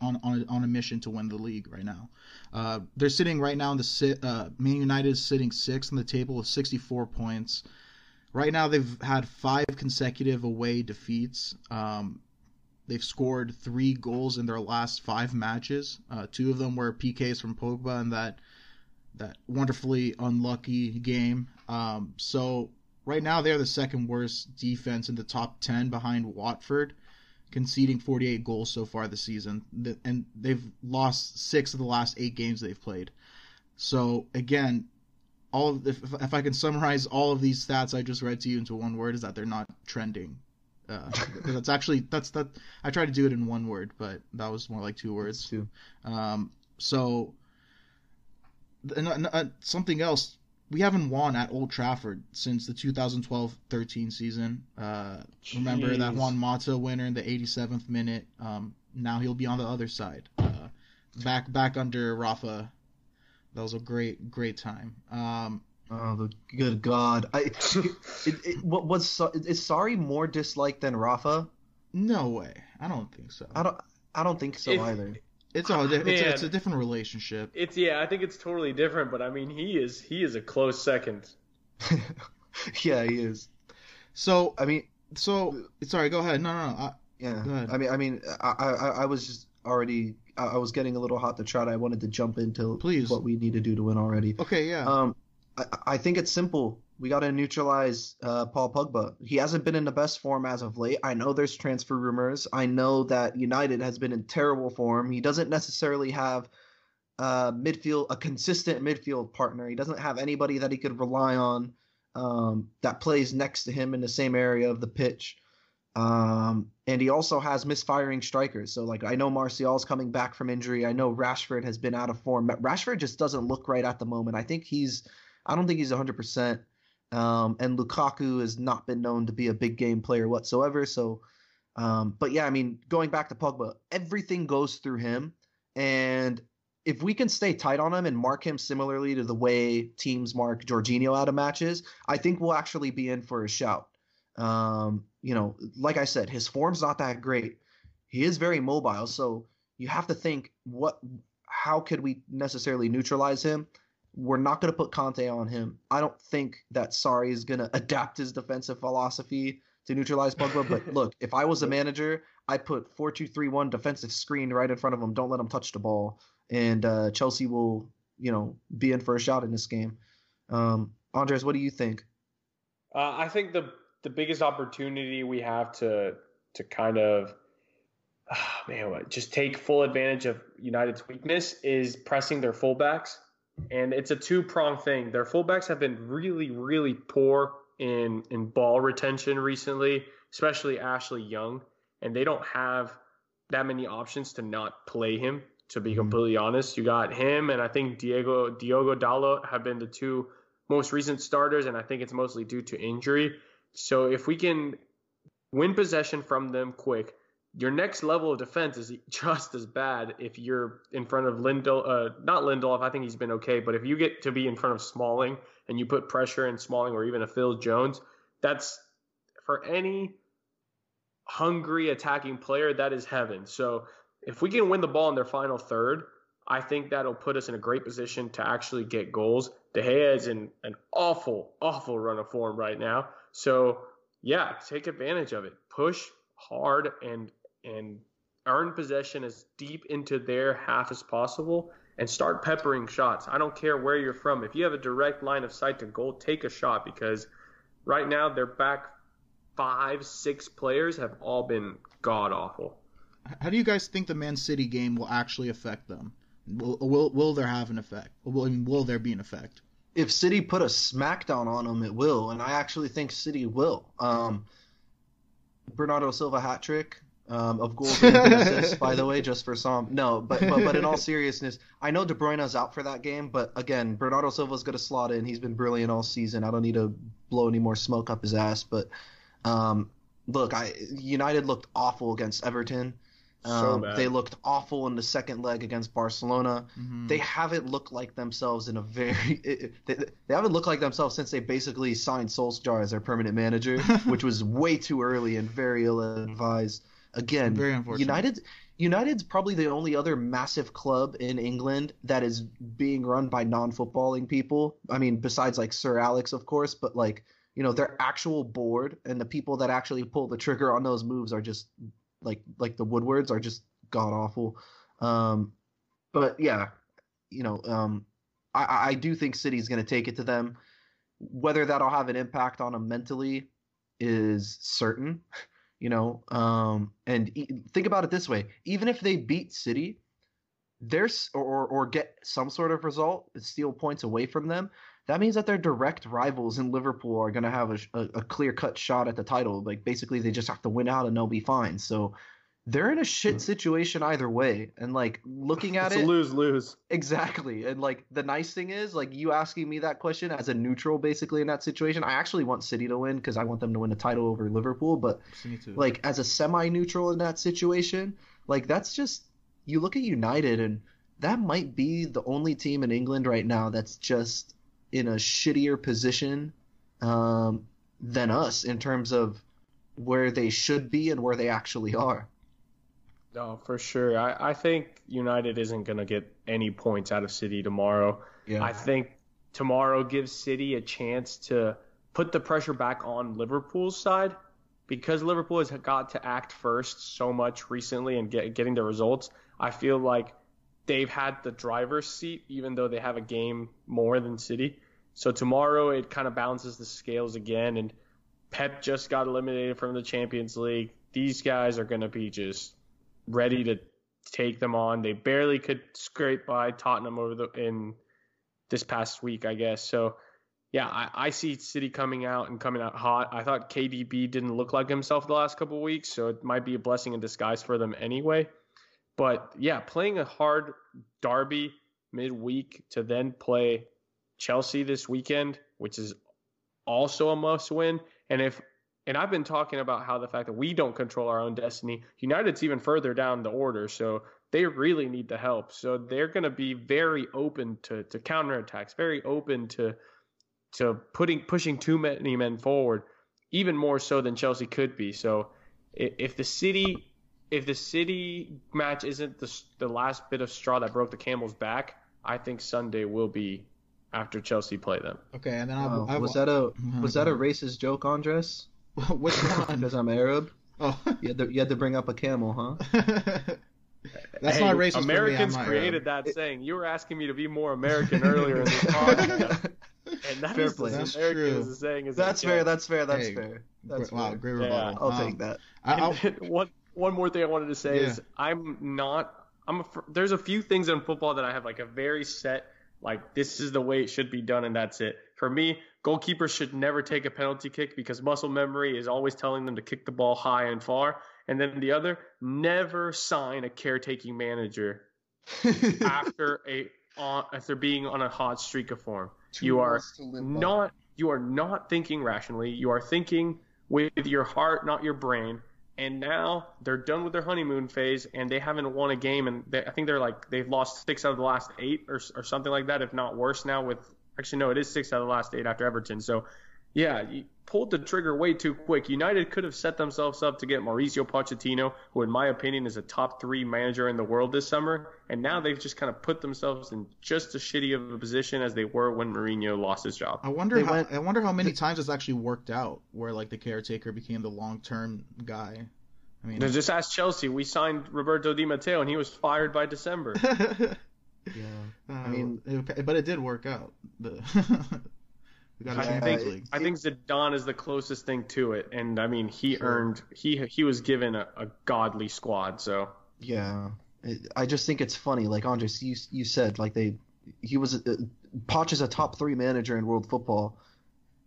on on a, on a mission to win the league right now. Uh, they're sitting right now in the si- uh, Man United is sitting sixth on the table with 64 points. Right now, they've had five consecutive away defeats. Um, they've scored three goals in their last five matches. Uh, two of them were PKs from Pogba in that that wonderfully unlucky game. Um, so right now they're the second worst defense in the top 10 behind Watford, conceding 48 goals so far this season. And they've lost six of the last eight games they've played. So again, all of if, if I can summarize all of these stats I just read to you into one word is that they're not trending. Uh, that's actually that's that I tried to do it in one word, but that was more like two words. too. Um, so, and, and, uh, something else, we haven't won at Old Trafford since the 2012-13 season. Uh, remember that Juan Mata winner in the 87th minute. Um, now he'll be on the other side, uh, back back under Rafa. That was a great great time. Um, Oh, the good God! I it, it, what was Sa- is Sarri more disliked than Rafa? no way, I don't think so. I don't I don't think so If- either. It's a, it's, a, it's a different relationship. It's yeah, I think it's totally different, but I mean he is he is a close second. yeah, he is. So I mean, so sorry, go ahead. No, no, no. I, yeah. Go ahead. I mean, I mean, I, I, I was just already. I was getting a little hot to trot. I wanted to jump into Please. what we need to do to win already. okay, yeah. Um, I, I think it's simple. We got to neutralize uh, Paul Pogba. He hasn't been in the best form as of late. I know there's transfer rumors. I know that United has been in terrible form. He doesn't necessarily have uh, midfield a consistent midfield partner. He doesn't have anybody that he could rely on um, that plays next to him in the same area of the pitch. Um, and he also has misfiring strikers. So like I know Martial's coming back from injury. I know Rashford has been out of form. Rashford just doesn't look right at the moment. I think he's I don't think he's 100%. Um, and Lukaku has not been known to be a big game player whatsoever. So, um, but yeah, I mean, going back to Pogba, everything goes through him. And if we can stay tight on him and mark him similarly to the way teams mark Jorginho out of matches, I think we'll actually be in for a shout. Um, you know, like I said, his form's not that great. He is very mobile, so you have to think what how could we necessarily neutralize him? We're not going to put Kanté on him. I don't think that Sarri is going to adapt his defensive philosophy to neutralize Pogba. But look, if I was a manager, I'd put four two three one defensive screen right in front of him. Don't let him touch the ball, and uh, Chelsea will, you know, be in for a shot in this game. Um, Andres, what do you think? Uh, I think the the biggest opportunity we have to to kind of ah, man, what, just take full advantage of United's weakness is pressing their fullbacks, and it's a two prong thing. Their fullbacks have been really, really poor in in ball retention recently, especially Ashley Young, and they don't have that many options to not play him. To be Mhm. completely honest, you got him, and I think Diego Diogo Dalot have been the two most recent starters, and I think it's mostly due to injury. So if we can win possession from them quick, your next level of defense is just as bad if you're in front of Lindel, uh, not Lindelof. I think he's been okay, but if you get to be in front of Smalling and you put pressure in Smalling or even a Phil Jones, that's for any hungry attacking player that is heaven. So if we can win the ball in their final third, I think that'll put us in a great position to actually get goals. De Gea is in an awful, awful run of form right now. So yeah, take advantage of it. Push hard and and earn possession as deep into their half as possible and start peppering shots. I don't care where you're from. If you have a direct line of sight to goal, take a shot because right now their back five, six players have all been god awful. How do you guys think the Man City game will actually affect them? Will will, will there have an effect? Will, will there be an effect? If City put a smackdown on them, it will, and I actually think City will. Um, Bernardo Silva hat trick um, of goals and assists, by the way, just for some. No, but, but but in all seriousness, I know De Bruyne's out for that game, but again, Bernardo Silva's going to slot in. He's been brilliant all season. I don't need to blow any more smoke up his ass, but um, look, I United looked awful against Everton. Um, so they looked awful in the second leg against Barcelona. Mm-hmm. They haven't looked like themselves in a very. It, they, they, haven't looked like themselves since they basically signed Solskjaer as their permanent manager, which was way too early and very ill advised. Again, very unfortunate. United. United's probably the only other massive club in England that is being run by non-footballing people. I mean, besides like Sir Alex, of course, but like you know, their actual board and the people that actually pull the trigger on those moves are just like like the Woodwards are just god awful. Um, but yeah, you know, um, I, I do think City's going to take it to them. Whether that'll have an impact on them mentally is certain. You know, um, and e- think about it this way: even if they beat City, there's or or get some sort of result, steal points away from them. That means that their direct rivals in Liverpool are going to have a, a, a clear cut shot at the title. Like basically, they just have to win out and they'll be fine. So they're in a shit hmm. situation either way. And like looking at it's it, lose lose. Exactly. And like the nice thing is, like you asking me that question as a neutral, basically in that situation, I actually want City to win because I want them to win the title over Liverpool. But like as a semi-neutral in that situation, like that's just you look at United and that might be the only team in England right now that's just in a shittier position um, than us in terms of where they should be and where they actually are. No, for sure. I, I think United isn't going to get any points out of City tomorrow. Yeah. I think tomorrow gives City a chance to put the pressure back on Liverpool's side because Liverpool has got to act first so much recently and get, getting the results. I feel like they've had the driver's seat, even though they have a game more than City. So tomorrow it kind of balances the scales again. And Pep just got eliminated from the Champions League. These guys are going to be just ready to take them on. They barely could scrape by Tottenham over the in this past week, I guess. So yeah, I, I see City coming out and coming out hot. I thought KDB didn't look like himself the last couple weeks, so it might be a blessing in disguise for them anyway. But yeah, playing a hard derby midweek to then play Chelsea this weekend, which is also a must win. And if and I've been talking about how the fact that we don't control our own destiny, United's even further down the order, so they really need the help. So they're going to be very open to to counterattacks, very open to to putting pushing too many men forward, even more so than Chelsea could be. So if the city if the city match isn't the the last bit of straw that broke the camel's back, I think Sunday will be after Chelsea play them. Okay, and then oh, I, I, was that a was that a racist joke, Andres? Which one? Because I'm Arab. Oh, you had to you had to bring up a camel, huh? That's hey, not racist. Americans created Arab. that saying. You were asking me to be more American earlier in this podcast. And that fair is play. That's Americans true. saying is that's fair. That's fair. That's hey, fair. That's wow, fair. great rebuttal. Yeah. I'll um, take that. one one more thing I wanted to say yeah. is I'm not. I'm a, there's a few things in football that I have like a very set like this is the way it should be done, and that's it. For me, goalkeepers should never take a penalty kick because muscle memory is always telling them to kick the ball high and far. And then the other, never sign a caretaking manager after a on, after being on a hot streak of form. Two you are not you are not thinking rationally. You are thinking with your heart, not your brain and now they're done with their honeymoon phase and they haven't won a game and they, I think they're like they've lost six out of the last eight or, or something like that if not worse now with actually no it is six out of the last eight after Everton. So yeah pulled the trigger way too quick. United could have set themselves up to get Mauricio Pochettino, who, in my opinion, is a top three manager in the world this summer, and now they've just kind of put themselves in just as shitty of a position as they were when Mourinho lost his job. I wonder how went, I wonder how many times it's actually worked out where like the caretaker became the long term guy. I mean, just ask Chelsea. We signed Roberto Di Matteo, and he was fired by December. yeah, uh, I mean, it, but it did work out. The We got I think. I think Zidane is the closest thing to it, and I mean he sure. earned he he was given a, a godly squad. So yeah, I just think it's funny. Like Andres, you you said like they he was a, Poch is a top three manager in world football.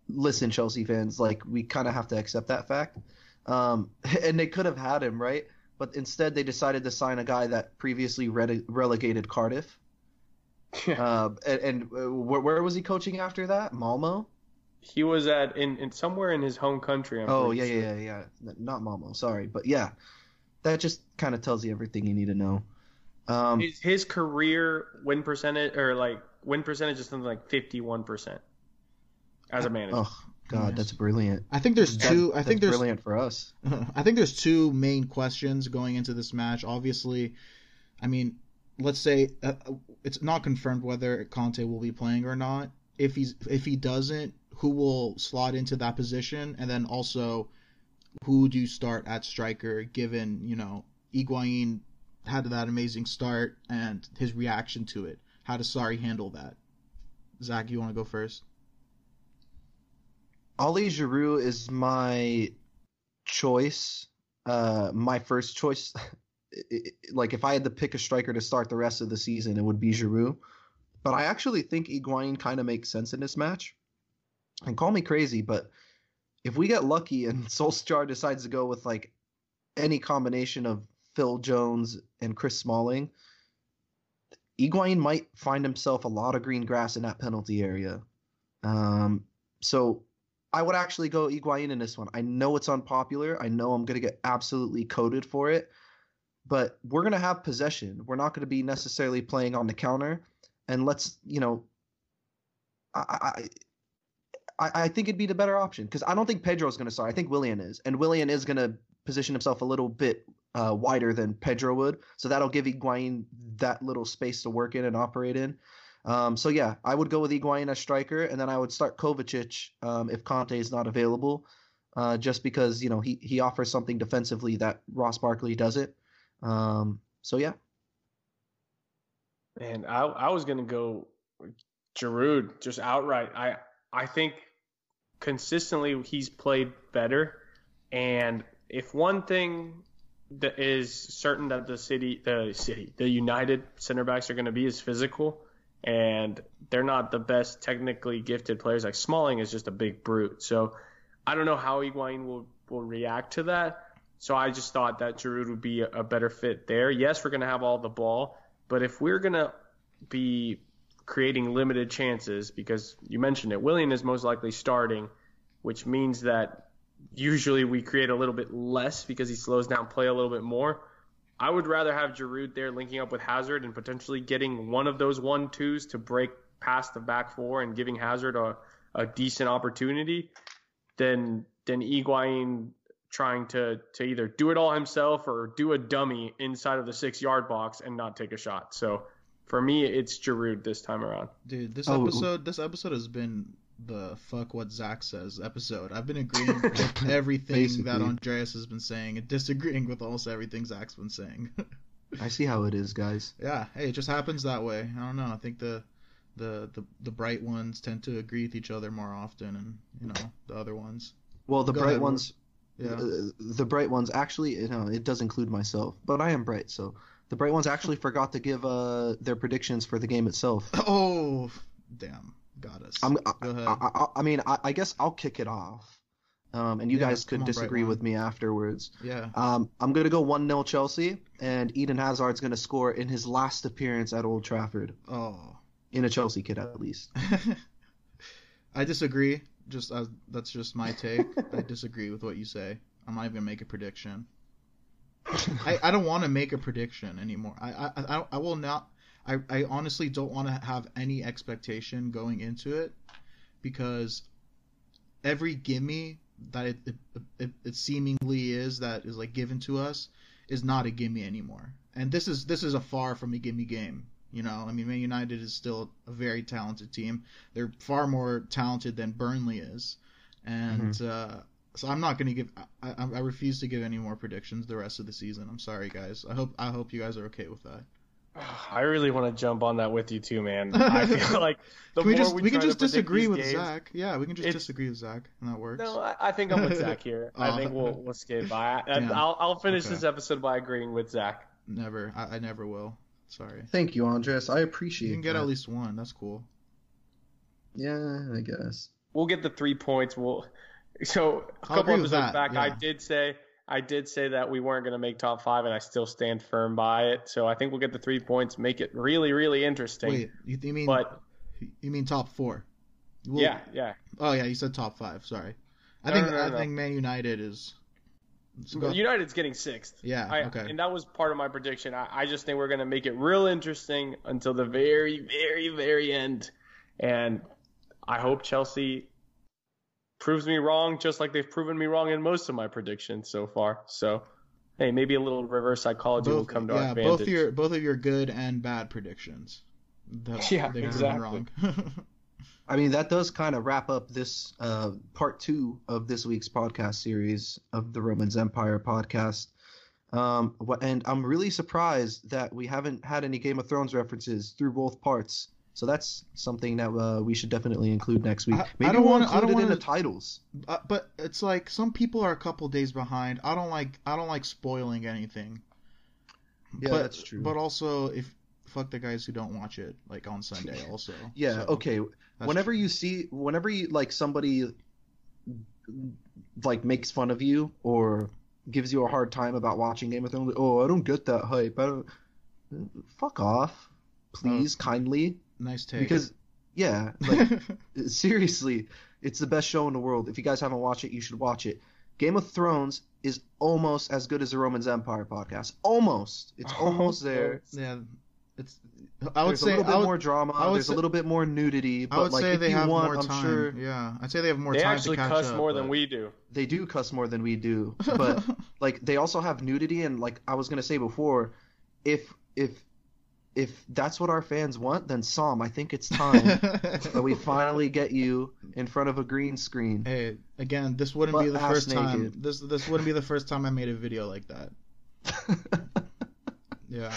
Listen, Chelsea fans, like we kind of have to accept that fact. Um, and they could have had him right, but instead they decided to sign a guy that previously rele- relegated Cardiff uh, and, and uh, where, where, was he coaching after that? Malmo. He was at in, in somewhere in his home country. I'm oh yeah, sure. yeah, yeah, yeah. Not Malmo. Sorry, but yeah, that just kind of tells you everything you need to know. Um, his, his career win percentage or like win percentage is something like fifty one percent as a manager. Oh God, that's brilliant. I think there's two. That, I think there's brilliant for us. I think there's two main questions going into this match. Obviously, I mean, let's say uh, it's not confirmed whether Kanté will be playing or not. If he's if he doesn't, who will slot into that position, and then also who do you start at striker? Given you know Higuain had that amazing start and his reaction to it. How does Sarri handle that? Zach, you want to go first? Ali Giroud is my choice. Uh, my first choice like if I had to pick a striker to start the rest of the season, it would be Giroud. But I actually think Higuain kind of makes sense in this match. And call me crazy, but if we get lucky and Solskjaer decides to go with like any combination of Phil Jones and Chris Smalling, Higuain might find himself a lot of green grass in that penalty area. Um, so I would actually go Higuain in this one. I know it's unpopular. I know I'm going to get absolutely coated for it but we're going to have possession. We're not going to be necessarily playing on the counter. And let's, you know, I, I, I think it'd be the better option because I don't think Pedro is going to start. I think Willian is, and Willian is going to position himself a little bit uh, wider than Pedro would, so that'll give Higuain that little space to work in and operate in. Um, so yeah, I would go with Higuain as striker, and then I would start Kovacic um, if Kanté is not available, uh, just because you know he he offers something defensively that Ross Barkley doesn't. Um, so yeah. Man, I I was gonna go Giroud just outright. I I think consistently he's played better, and if one thing that is certain that the city, the city, the United center backs are going to be is physical, and they're not the best technically gifted players. Like Smalling is just a big brute. So I don't know how Higuain will will react to that. So I just thought that Giroud would be a better fit there. Yes, we're going to have all the ball, but if we're going to be creating limited chances, because you mentioned it, Willian is most likely starting, which means that usually we create a little bit less because he slows down play a little bit more. I would rather have Giroud there linking up with Hazard and potentially getting one of those one twos to break past the back four and giving Hazard a, a decent opportunity than than Higuain trying to to either do it all himself or do a dummy inside of the six yard box and not take a shot. So for me, it's Giroud this time around. Dude, this oh. episode this episode has been the fuck what Zach says episode. I've been agreeing with everything that Andres has been saying and disagreeing with almost everything Zach's been saying. I see how it is, guys. Yeah, hey, it just happens that way. I don't know. I think the the the, the bright ones tend to agree with each other more often, and you know the other ones. Well, the Go bright ahead, ones. Yeah. The, the bright ones actually, you know, it does include myself, but I am bright, so the bright ones actually forgot to give uh, their predictions for the game itself. Oh, damn, got us. I'm, Go ahead. I, I, I mean, I, I, guess I'll kick it off, um, and you yeah, guys could on, disagree with me afterwards. Yeah. Um, I'm gonna go one 0 Chelsea, and Eden Hazard's gonna score in his last appearance at Old Trafford. Oh. In a Chelsea kit, at least. I disagree just uh, that's just my take. I disagree with what you say. I'm not even gonna make a prediction. I, I don't want to make a prediction anymore. I, I I, I will not. I, I honestly don't want to have any expectation going into it because every gimme that it, it, it, it seemingly is that is like given to us is not a gimme anymore. And this is this is a far from a gimme game. You know, I mean, Man United is still a very talented team. They're far more talented than Burnley is, and mm-hmm. uh, so I'm not going to give. I, I, I refuse to give any more predictions the rest of the season. I'm sorry, guys. I hope I hope you guys are okay with that. I really want to jump on that with you too, man. I feel like the can we just we, we can just disagree with games, Zach. Yeah, we can just disagree with Zach, and that works. No, I, I think I'm with Zach here. I think we'll we'll skate by. And I'll I'll finish okay. this episode by agreeing with Zach. Never, I, I, never will. Sorry. Thank you, Andres. I appreciate. You can get that. at least one. That's cool. Yeah, I guess. We'll get the three points. We'll. So a couple episodes back, yeah. I did say I did say that we weren't going to make top five, and I still stand firm by it. So I think we'll get the three points, make it really, really interesting. Wait, you, you mean? But you mean top four? We'll, yeah, yeah. Oh yeah, you said top five. Sorry. I no, think no, no, I think Man United is. United's getting sixth. Yeah. I, okay. And that was part of my prediction. I, I just think we're going to make it real interesting until the very, very, very end. And I hope Chelsea proves me wrong, just like they've proven me wrong in most of my predictions so far. So, hey, maybe a little reverse psychology both, will come to yeah, our advantage. both your both of your good and bad predictions. That, yeah, exactly. I mean, that does kind of wrap up this uh, part two of this week's podcast series of the Romans Empire podcast. Um, and I'm really surprised that we haven't had any Game of Thrones references through both parts. So that's something that uh, we should definitely include next week. Maybe I don't we'll wanna, include it wanna, in the titles. Uh, but it's like some people are a couple days behind. I don't like I don't like spoiling anything. Yeah, but, that's true. But also, if fuck the guys who don't watch it like on Sunday also. yeah. So, okay. Whenever true. you see, whenever you like somebody like makes fun of you or gives you a hard time about watching Game of Thrones, oh, I don't get that hype. I don't. Fuck off, please, oh. kindly. Nice take. Because yeah, like seriously, it's the best show in the world. If you guys haven't watched it, you should watch it. Game of Thrones is almost as good as the Romans Empire podcast. Almost. It's almost there. Yeah. It's I would there's say a little bit would, more drama. There's say, a little bit more nudity. But I would like, say if they you have want, more I'm time. Sure, yeah, I'd say they have more they time actually to catch cuss up, more than we do. They do cuss more than we do, but like they also have nudity and like I was gonna say before, if if if that's what our fans want, then Sam, I think it's time that we finally get you in front of a green screen. Hey, again, this wouldn't be the first naked. time. This this wouldn't be the first time I made a video like that. yeah.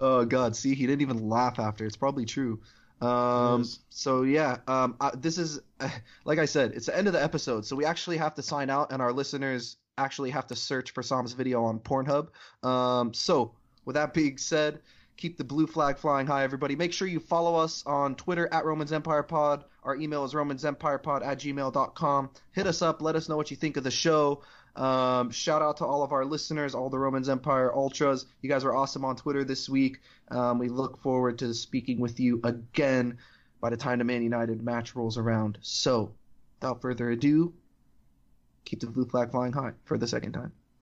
Oh God, see, he didn't even laugh after. It's probably true. Um, so yeah, um, I, this is like I said, it's the end of the episode, so we actually have to sign out, and our listeners actually have to search for Sam's video on Pornhub. Um, so with that being said keep the blue flag flying high, everybody. Make sure you follow us on Twitter at Romans Empire Pod. Our email is romansempirepod at gmail.com. Hit us up. Let us know what you think of the show. Um, shout out to all of our listeners, all the Romans Empire Ultras. You guys are awesome on Twitter this week. Um, we look forward to speaking with you again by the time the Man United match rolls around. So, without further ado, keep the blue flag flying high for the second time.